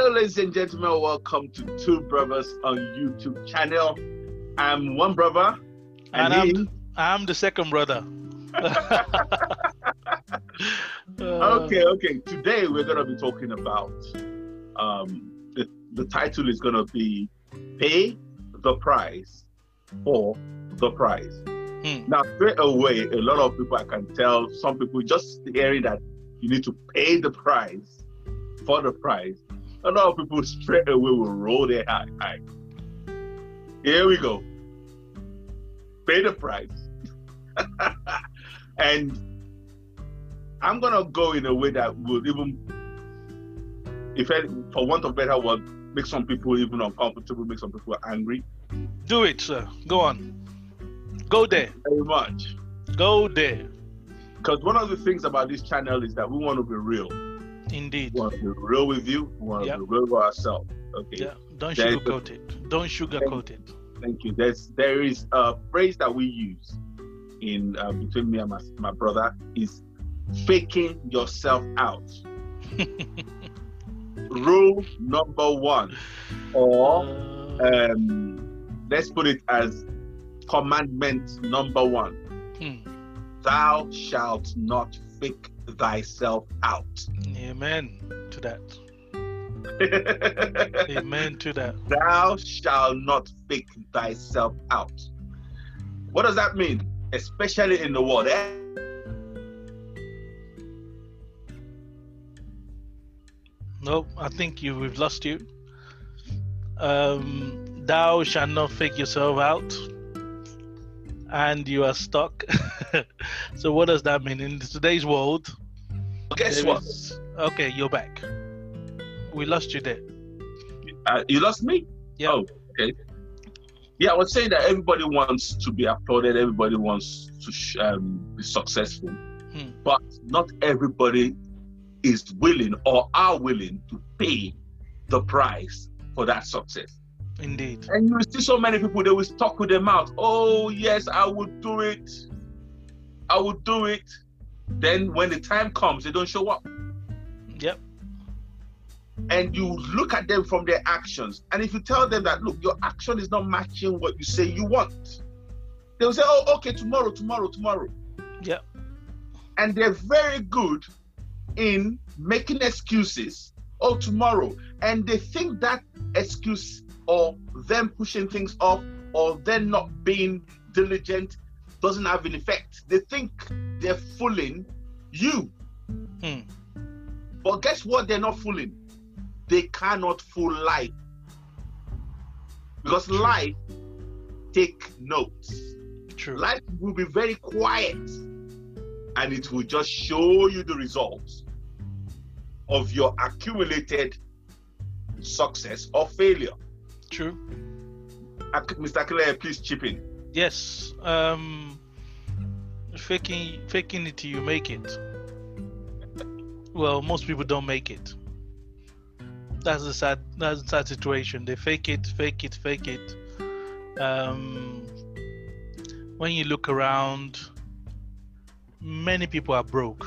Hello, ladies and gentlemen. Welcome to Two Brothers on YouTube channel. I'm one brother, And and, I'm, I'm the second brother. Uh, okay, okay. Today we're gonna be talking about um, the the title is gonna be "Pay the Price for the Price. Hmm. Now, straight away, a lot of people I can tell. Some people just hearing that you need to pay the price for the prize. A lot of people straight away will roll their eye. eye. Here we go. Pay the price. and I'm gonna go in a way that would even, if any, for want of better word, make some people even uncomfortable, make some people angry. Do it, sir. Go on. Go there. Very much. Go there. Because one of the things about this channel is that we want to be real. Indeed. We want to be real with you. We want to Yep. be real with ourselves. Okay. Yeah. Don't is a- sugarcoat it. Don't sugarcoat it. Thank you. There's there is a phrase that we use in uh, between me and my, my brother is faking yourself out. Rule number one, or Uh, um, let's put it as commandment number one: hmm. Thou shalt not fake thyself out. Amen to that. Amen to that. Thou shalt not fake thyself out. What does that mean? Especially in the world. eh? No, I think you we've lost you. Um, thou shalt not fake yourself out, and you are stuck. so what does that mean in today's world? Guess what? is- okay, you're back. We lost you there. Uh, you lost me? Yeah. Oh, okay. Yeah, I was saying that everybody wants to be applauded, everybody wants to sh- um, be successful, Hmm. but not everybody is willing or are willing to pay the price for that success. Indeed. And you see so many people, they will talk with their mouth, oh, yes, I will do it. I will do it. Then when the time comes, they don't show up. And you look at them from their actions. And if you tell them that, look, your action is not matching what you say you want, they'll say, oh, okay, tomorrow, tomorrow, tomorrow. Yep. And they're very good in making excuses. Oh, tomorrow. And they think that excuse or them pushing things off or them not being diligent doesn't have an effect. They think they're fooling you. Hmm. But guess what? They're not fooling. They cannot fool life. Because life take notes. True. Life will be very quiet and it will just show you the results of your accumulated success or failure. True. Mr. Clay, please chip in. Yes. Um, faking faking it till you make it. Well, most people don't make it. That's the sad. That's the sad situation. They fake it, fake it, fake it. Um, when you look around, many people are broke.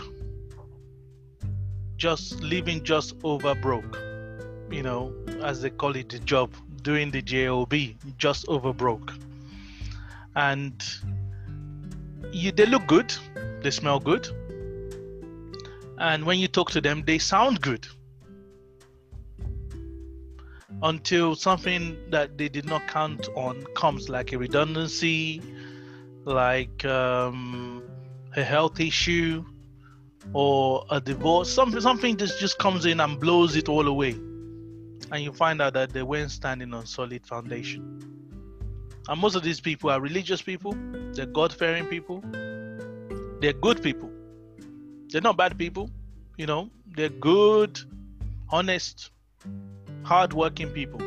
Just living just over broke. You know, as they call it, the job doing the job, just over broke and you they look good they smell good and when you talk to them they sound good until something that they did not count on comes like a redundancy like um, a health issue or a divorce something something just just comes in and blows it all away. And you find out that they weren't standing on solid foundation. And most of these people are religious people, they're God fearing people, they're good people. They're not bad people, you know, they're good, honest, hardworking people.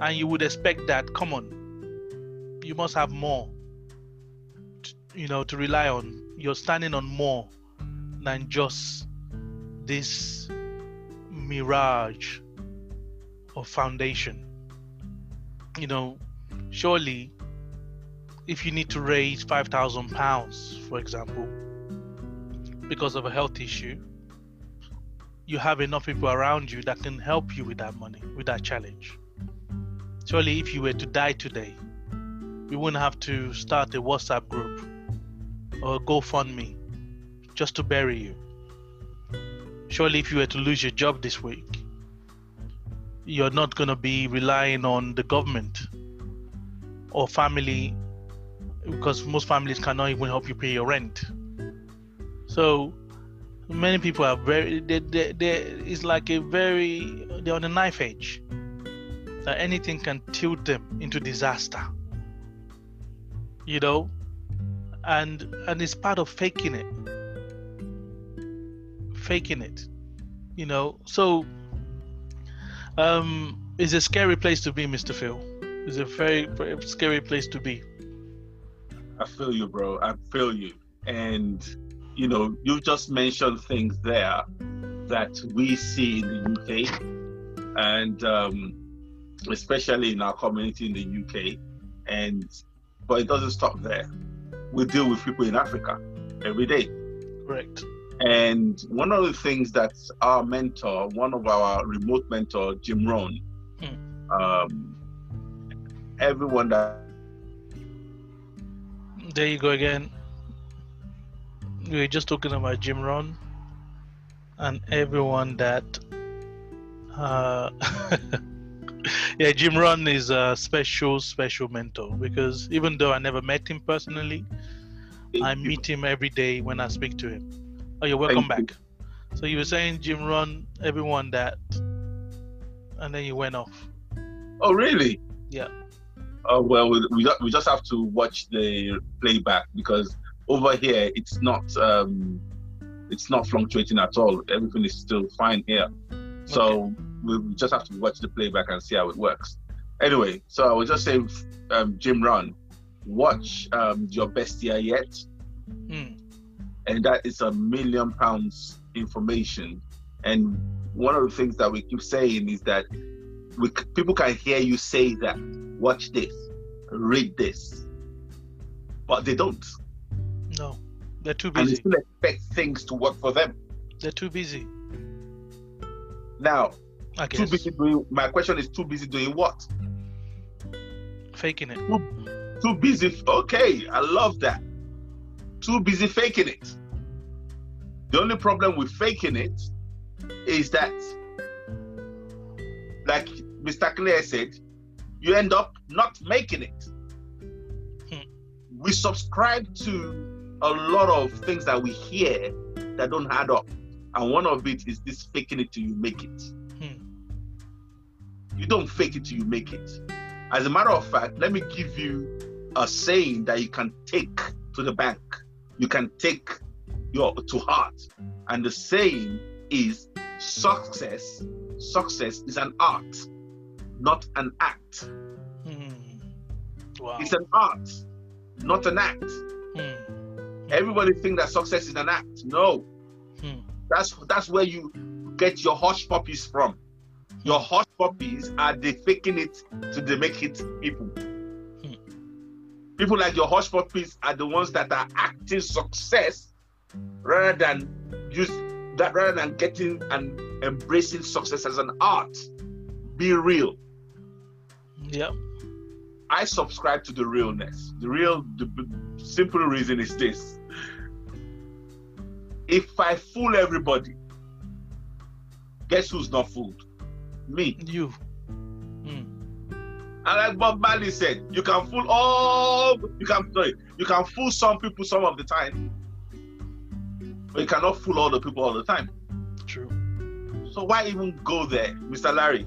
And you would expect that, come on, you must have more, t- you know, to rely on. You're standing on more than just this mirage of foundation. You know, surely if you need to raise 5000 pounds for example because of a health issue you have enough people around you that can help you with that money, with that challenge. Surely, if you were to die today, we wouldn't have to start a WhatsApp group or GoFundMe just to bury you. Surely, if you were to lose your job this week, you're not going to be relying on the government or family because most families cannot even help you pay your rent. So, many people are very they, they, they, it's like a very they're on a knife edge. That anything can tilt them into disaster. You know? And and it's part of faking it. Faking it. You know? So um it's a scary place to be mr phil. It's a very, very scary place to be. I feel you bro. I feel you. And you know, you just mentioned things there that we see in the UK, and um, especially in our community in the UK. And but it doesn't stop there. We deal with people in Africa every day. Correct. And one of the things that our mentor, one of our remote mentor, Jim Rohn, hmm. um, everyone that. There you go again we were just talking about Jim Rohn and everyone that uh, yeah Jim Rohn is a special special mentor because even though I never met him personally I meet him every day when I speak to him. Oh you're welcome Thank back. You. so you were saying Jim Rohn everyone that and then you went off. Oh really? Yeah. Oh well we, we just have to watch the playback because over here it's not um, it's not fluctuating at all. Everything is still fine here. So okay. we just have to watch the playback and see how it works. Anyway, so I was just saying, um, Jim Rohn, watch um, your best year yet, mm. and that is a million pounds information. And one of the things that we keep saying is that we, people can hear you say that, watch this, read this, but they don't. No, they're too busy. And they still expect things to work for them. They're too busy. Now, too busy doing. My question is, too busy doing what? Faking it. Too, too busy. Okay, I love that. Too busy faking it. The only problem with faking it is that, like Mr. Clay said, you end up not making it. Hmm. We subscribe to a lot of things that we hear that don't add up. And one of it is this faking it till you make it. Hmm. You don't fake it till you make it. As a matter of fact, let me give you a saying that you can take to the bank. You can take your to heart. And the saying is success. Success is an art, not an act. Hmm. Wow. It's an art, not an act. Everybody think that success is an act. No. Hmm. That's that's where you get your hush puppies from. Your hmm. hush puppies are they faking it to they make it people. Hmm. People like your hush puppies are the ones that are acting success rather than use that rather than getting and embracing success as an art. Be real. Yeah. I subscribe to the realness. The real, the simple reason is this if I fool everybody, guess who's not fooled? Me. You. Mm. And like Bob Marley said, you can fool all you can sorry, you can fool some people some of the time, but you cannot fool all the people all the time. True. So why even go there, Mr. Larry?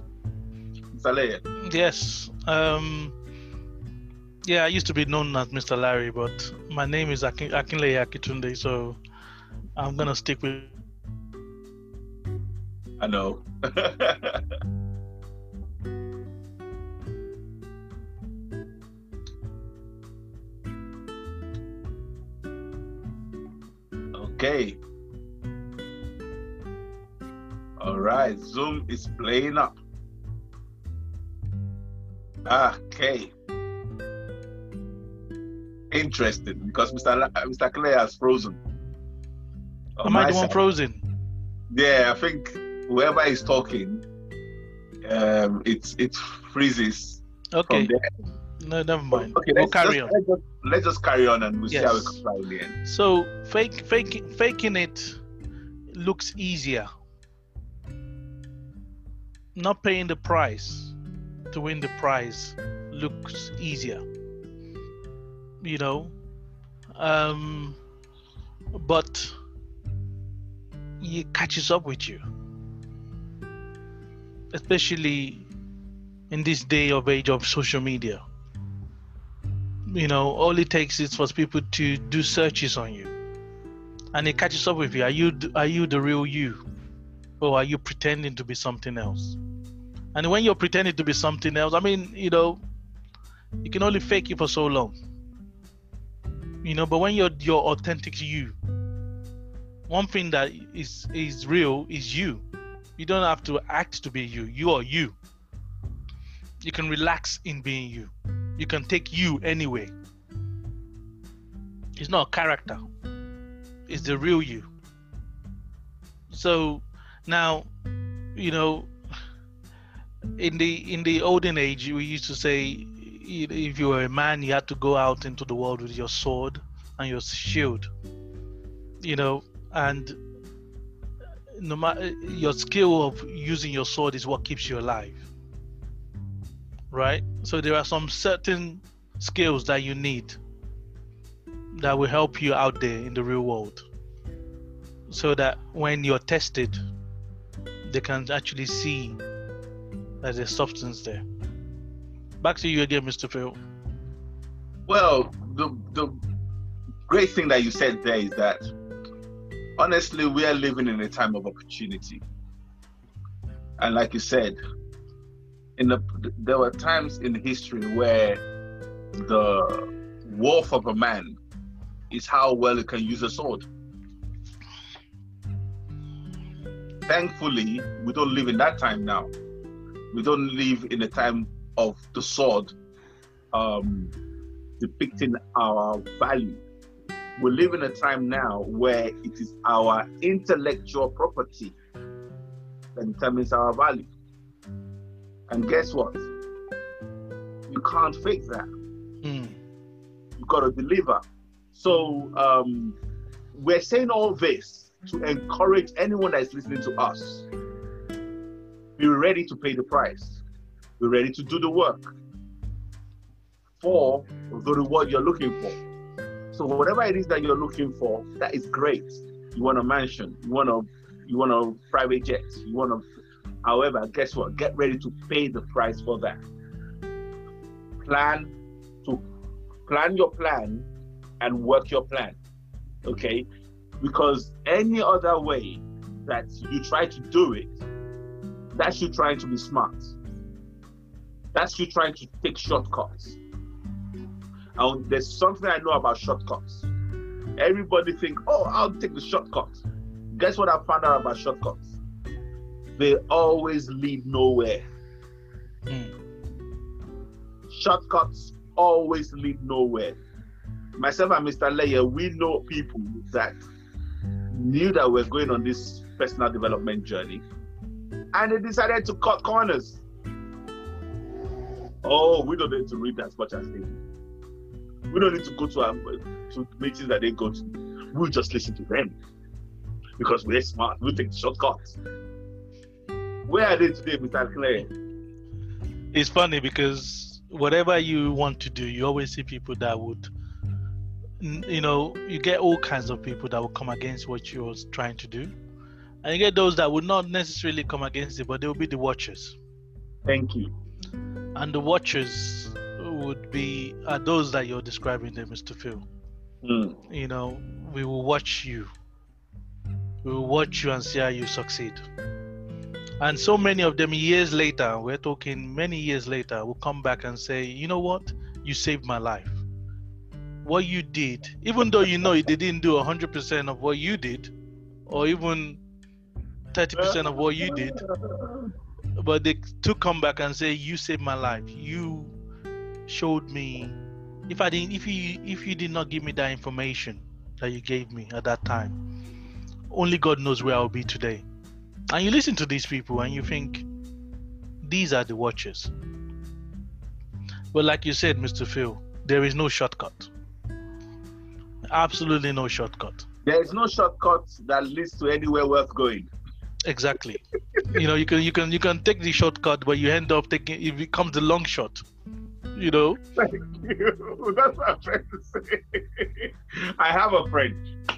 Mr. Larry. Yes. Um yeah, I used to be known as Mr. Larry, but my name is Akin- Akinleye Akitunde, so I'm gonna stick with. I know. okay. All right, Zoom is playing up. Okay. Interesting because Mr. La- Mr. Clay has frozen. Am I the one frozen? Yeah, I think whoever is talking, um, it it freezes. Okay. No, never mind. Okay, we'll let's, carry just, on. Let's just, let's just carry on and we'll see how it Yes. comes out in the end. So fake, faking, faking it looks easier. Not paying the price to win the prize looks easier. You know, um, but it catches up with you, especially in this day of age of social media. You know all it takes is for people to do searches on you. And it catches up with you. Are you are you the real you? Or are you pretending to be something else? And when you're pretending to be something else i mean you know you can only fake it for so long. You know but when you're your authentic you one thing that is is real is you you don't have to act to be you you are you you can relax in being you you can take you anyway. It's not a character. It's the real you. So now, you know, in the in the olden age, we used to say, if you were a man, you had to go out into the world with your sword and your shield. You know, and no matter your skill of using your sword is what keeps you alive right? So there are some certain skills that you need that will help you out there in the real world. So that when you're tested, they can actually see that there's substance there. Back to you again, Mr. Phil. Well, the the great thing that you said there is that honestly we are living in a time of opportunity. And like you said, in the there were times in history where the worth of a man is how well he can use a sword. Thankfully, we don't live in that time now. We don't live in a time of the sword um, depicting our value. We live in a time now where it is our intellectual property that determines our value. And guess what? You can't fake that. Mm. You've got to deliver. So um, we're saying all this to encourage anyone that is listening to us. Be ready to pay the price. Be ready to do the work for the reward you're looking for. So whatever it is that you're looking for, that is great. You want a mansion, you want a you want a private jet, you want a however, guess what? Get ready to pay the price for that. Plan to plan your plan and work your plan. Okay? Because any other way that you try to do it, that's you trying to be smart. That's you trying to take shortcuts. And there's something I know about shortcuts. Everybody think, oh, I'll take the shortcut. Guess what I found out about shortcuts? They always lead nowhere. Mm. Shortcuts always lead nowhere. Myself and Mr. Leyer, we know people that knew that we're going on this personal development journey and they decided to cut corners. Oh, we don't need to read as much as they do. We don't need to go to, um, to meetings that they go to. We'll just listen to them because we're smart. We'll take shortcuts. Where are they today, Mr. Clay? It's funny because whatever you want to do, you always see people that would, you know, you get all kinds of people that will come against what you're trying to do. And you get those that would not necessarily come against it, but they will be the watchers. Thank you. And the watchers would be are those that you're describing there, Mr. Phil. Mm. You know, we will watch you. We will watch you and see how you succeed. And so many of them years later, we're talking many years later, will come back and say, you know what? You saved my life. What you did, even though you know they didn't do 100% of what you did, or even 30% of what you did, but they to come back and say, you saved my life. You showed me if I didn't if you if you did not give me that information that you gave me at that time, only God knows where I'll be today. And you listen to these people and you think these are the watchers. But like you said, Mr. Phil, there is no shortcut. Absolutely no shortcut. There is no shortcut that leads to anywhere worth going. Exactly. you know, you can you can you can take the shortcut, but you end up taking it becomes the long shot. You know. Thank you. That's what I'm trying to say. I have a friend.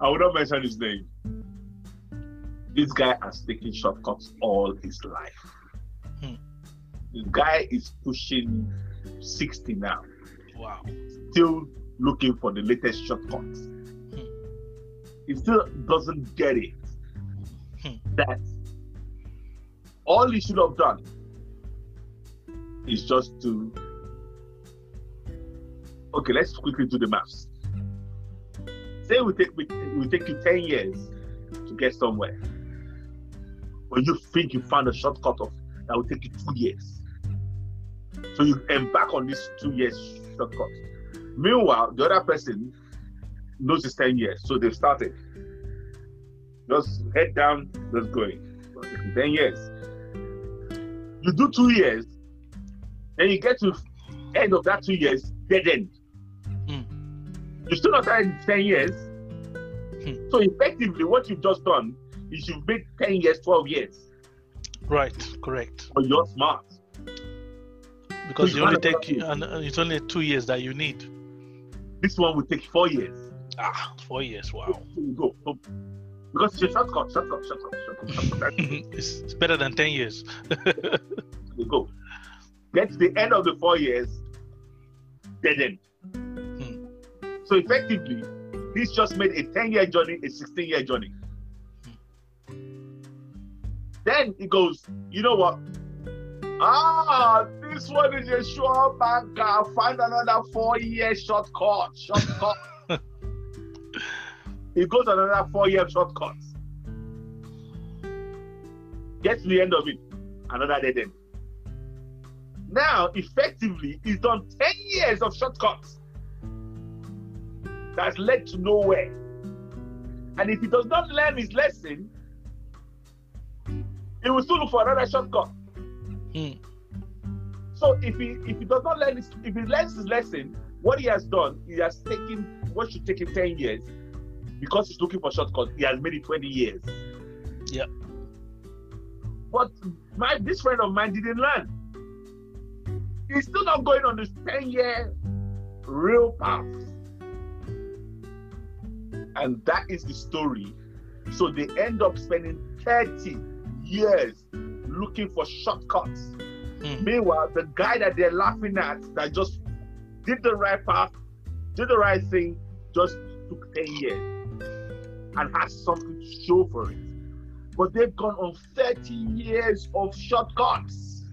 I will not mention his name. This guy has taken shortcuts all his life. Hmm. This guy is pushing 60 now. Wow. Still looking for the latest shortcuts. Hmm. He still doesn't get it. Hmm. That all he should have done is just to okay, let's quickly do the maths. Say we take we, we take you 10 years to get somewhere. But you think you found a shortcut of that will take you two years. So you embark on this two years shortcut. Meanwhile, the other person knows it's 10 years, so they've started. Just head down, just going. 10 years. You do two years, then you get to end of that two years, dead end. You still not in 10 years. Hmm. So effectively, what you've just done is you've made 10 years, 12 years. Right. Correct. But you're smart. Because you you only take and it's only two years that you need. This one will take four years. Ah, four years. Wow. Go. So- because it's a shortcut, shortcut, shortcut, shortcut, it's, it's better than ten years. you go. Get to the end of the four years, dead end. So effectively, he's just made a 10 year journey, a 16 year journey. Then he goes, you know what? Ah, this one is a sure banker. Find another four year shortcut. Shortcut. he goes another four year shortcut. Gets to the end of it, another dead end. Now, effectively, he's done 10 years of shortcuts that's led to nowhere. And if he does not learn his lesson, he will still look for another shortcut. Hmm. So if he if he does not learn his, if he learns his lesson, what he has done, he has taken what should take him 10 years because he's looking for shortcuts, he has made it 20 years. Yeah. But my this friend of mine didn't learn. He's still not going on this 10 year real path. And that is the story. So they end up spending 30 years looking for shortcuts. Hmm. Meanwhile, the guy that they're laughing at that just did the right path, did the right thing, just took 10 years and has something to show for it. But they've gone on 30 years of shortcuts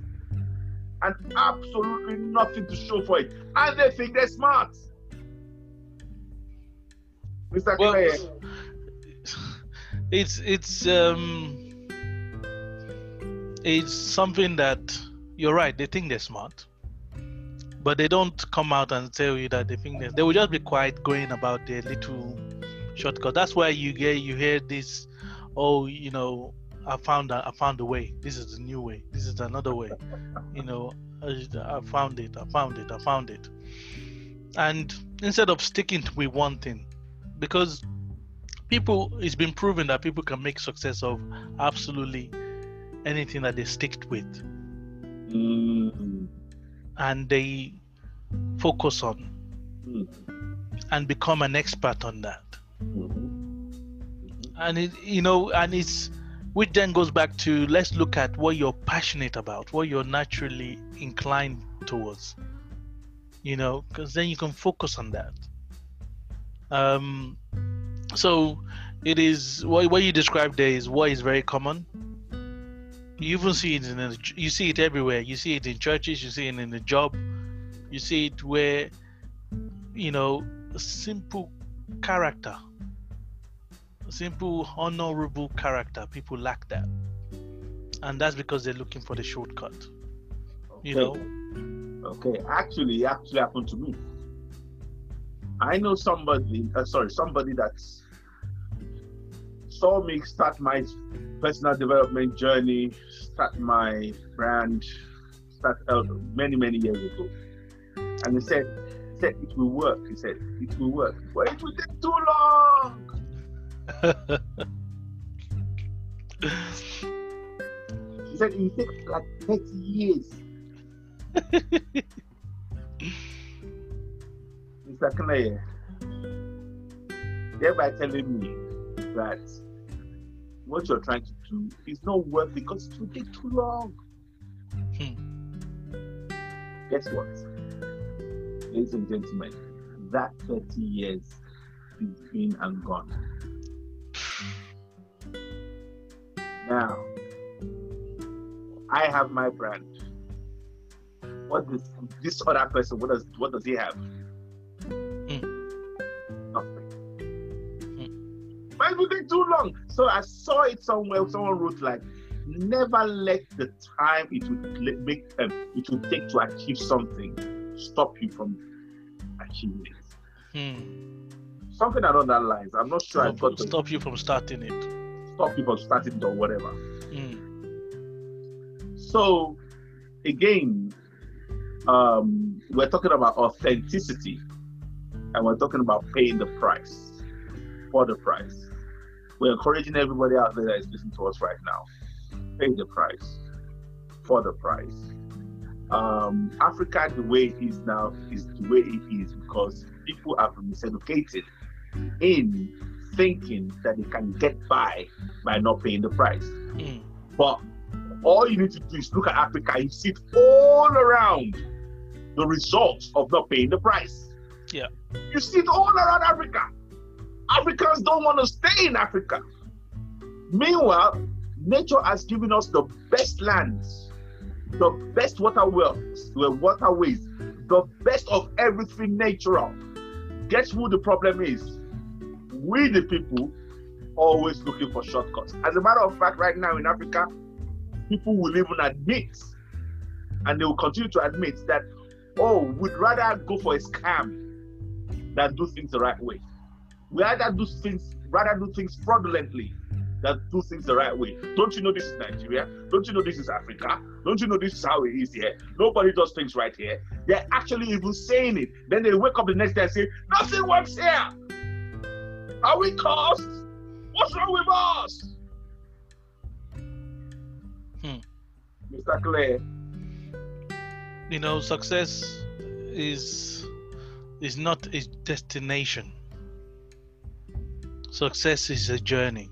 and absolutely nothing to show for it. And they think they're smart. Mr. Well, Clay, it's it's um it's something that you're right. They think they're smart, but they don't come out and tell you that they think they they will just be quiet, going about their little shortcut. That's why you get you hear this, oh, you know, I found a, I found a way. This is the new way. This is another way. You know, I, I found it. I found it. I found it. And instead of sticking with one thing, because people it's been proven that people can make success of absolutely anything that they stick with. Mm, and they focus on mm, and become an expert on that. Mhm. and it you know and it's which then goes back to let's look at what you're passionate about what you're naturally inclined towards you know because then you can focus on that um so it is what, what you described there is what is very common. You even see it in a, you see it everywhere. You see it in churches you see it in the job you see it where you know a simple character simple honorable character people lack that. And that's because they're looking for the shortcut. You know? Okay, actually, it actually happened to me. I know somebody, uh, sorry, somebody that saw me start my personal development journey, start my brand, start uh, many many years ago, and he said, he said it will work. He said it will work, but it will take too long. he said it will take like thirty years. Clay, thereby telling me that what you're trying to do is not worth because it will take too long. Hmm. Guess what? Ladies and gentlemen, that 30 years is been and gone. Now, I have my brand. What does this other person? What does what does he have? It will take too long. So I saw it somewhere. Someone wrote like, "Never let the time it would make um, it would take to achieve something stop you from achieving it." Hmm. Something along that lines. I'm not sure I Stop, got to stop you from starting it. stop you from starting it or whatever. Hmm. So, again, um, we're talking about authenticity and we're talking about paying the price for the price. We're encouraging everybody out there that is listening to us right now pay the price for the price. Um, Africa, the way it is now, is the way it is because people have been miseducated in thinking that they can get by by not paying the price. Hmm. But all you need to do is look at Africa. You see it all around the results of not paying the price. Yeah. You see it all around Africa. Africans don't want to stay in Africa. Meanwhile, nature has given us the best lands, the best water wells, the waterways, the best of everything natural. Guess who the problem is? We, the people, always looking for shortcuts. As a matter of fact, right now in Africa, people will even admit, and they will continue to admit that, oh, we'd rather go for a scam than do things the right way. We rather do things, rather do things fraudulently than do things the right way. Don't you know this is Nigeria? Don't you know this is Africa? Don't you know this is how it is here? Nobody does things right here. They're actually even saying it. Then they wake up the next day and say, nothing works here. Are we cursed? What's wrong with us? Hmm. Mr. Clay, You know, success is is not a destination. Success is a journey,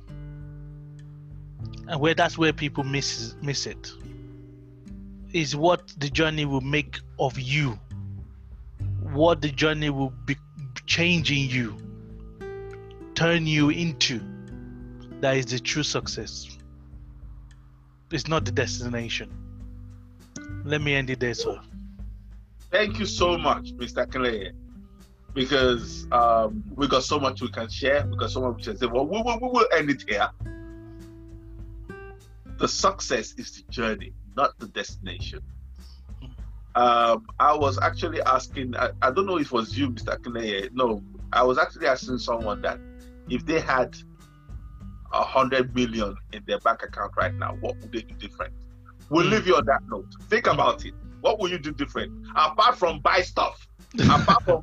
and where that's where people miss miss it. Is what the journey will make of you. What the journey will be changing you, turn you into. That is the true success. It's not the destination. Let me end it there, sir. thank you so much, Mr. Clay. Because um, we got so much we can share. We got so much we can say. Well, we will, we will end it here. The success is the journey, not the destination. Um, I was actually asking, I, I don't know if it was you, Mr. Clay. No, I was actually asking someone that if they had a hundred million in their bank account right now, what would they do different? We'll Hmm. leave you on that note. Think about it. What will you do different? Apart from buy stuff, apart from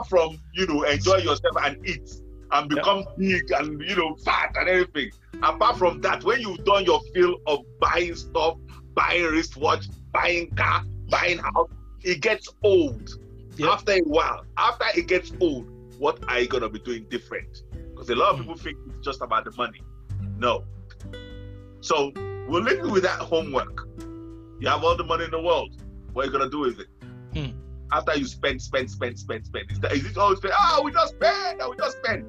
apart from you know enjoy yourself and eat and become big and you know fat and everything. Apart from that, when you've done your fill of buying stuff, buying wristwatch, buying car, buying house, it gets old. Yep. After a while, after it gets old, what are you gonna be doing different? Because a lot of Hmm. people think it's just about the money. No. So we'll leave you with that homework. You have all the money in the world. What are you gonna do with it? Hmm. After you spend, spend, spend, spend, spend. Is, that, is it always spend? Ah, we just spend. Oh, we just spend.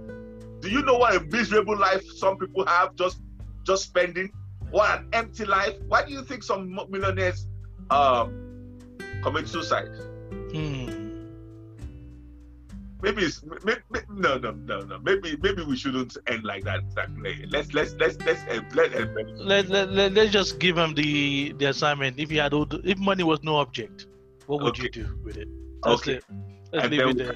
Do you know what a miserable life some people have just just spending? What an empty life. Why do you think some millionaires um, commit suicide? Hmm. Maybe it's maybe, no no no no. Maybe maybe we shouldn't end like that. Exactly. Let's let's let's let's let end. Let, let, let, let's just give him the the assignment. If you had if money was no object, what would you do with it? That's Okay. it. Let's And leave then it we there.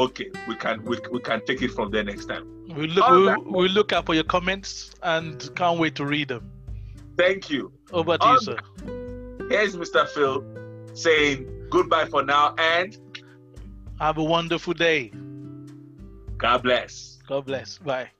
Okay, we can we, we can take it from there next time. We look All we we look out for your comments and can't wait to read them. Thank you. Over to All you, sir. Here's Mr. Phil saying goodbye for now and Have a wonderful day. God bless. God bless. Bye.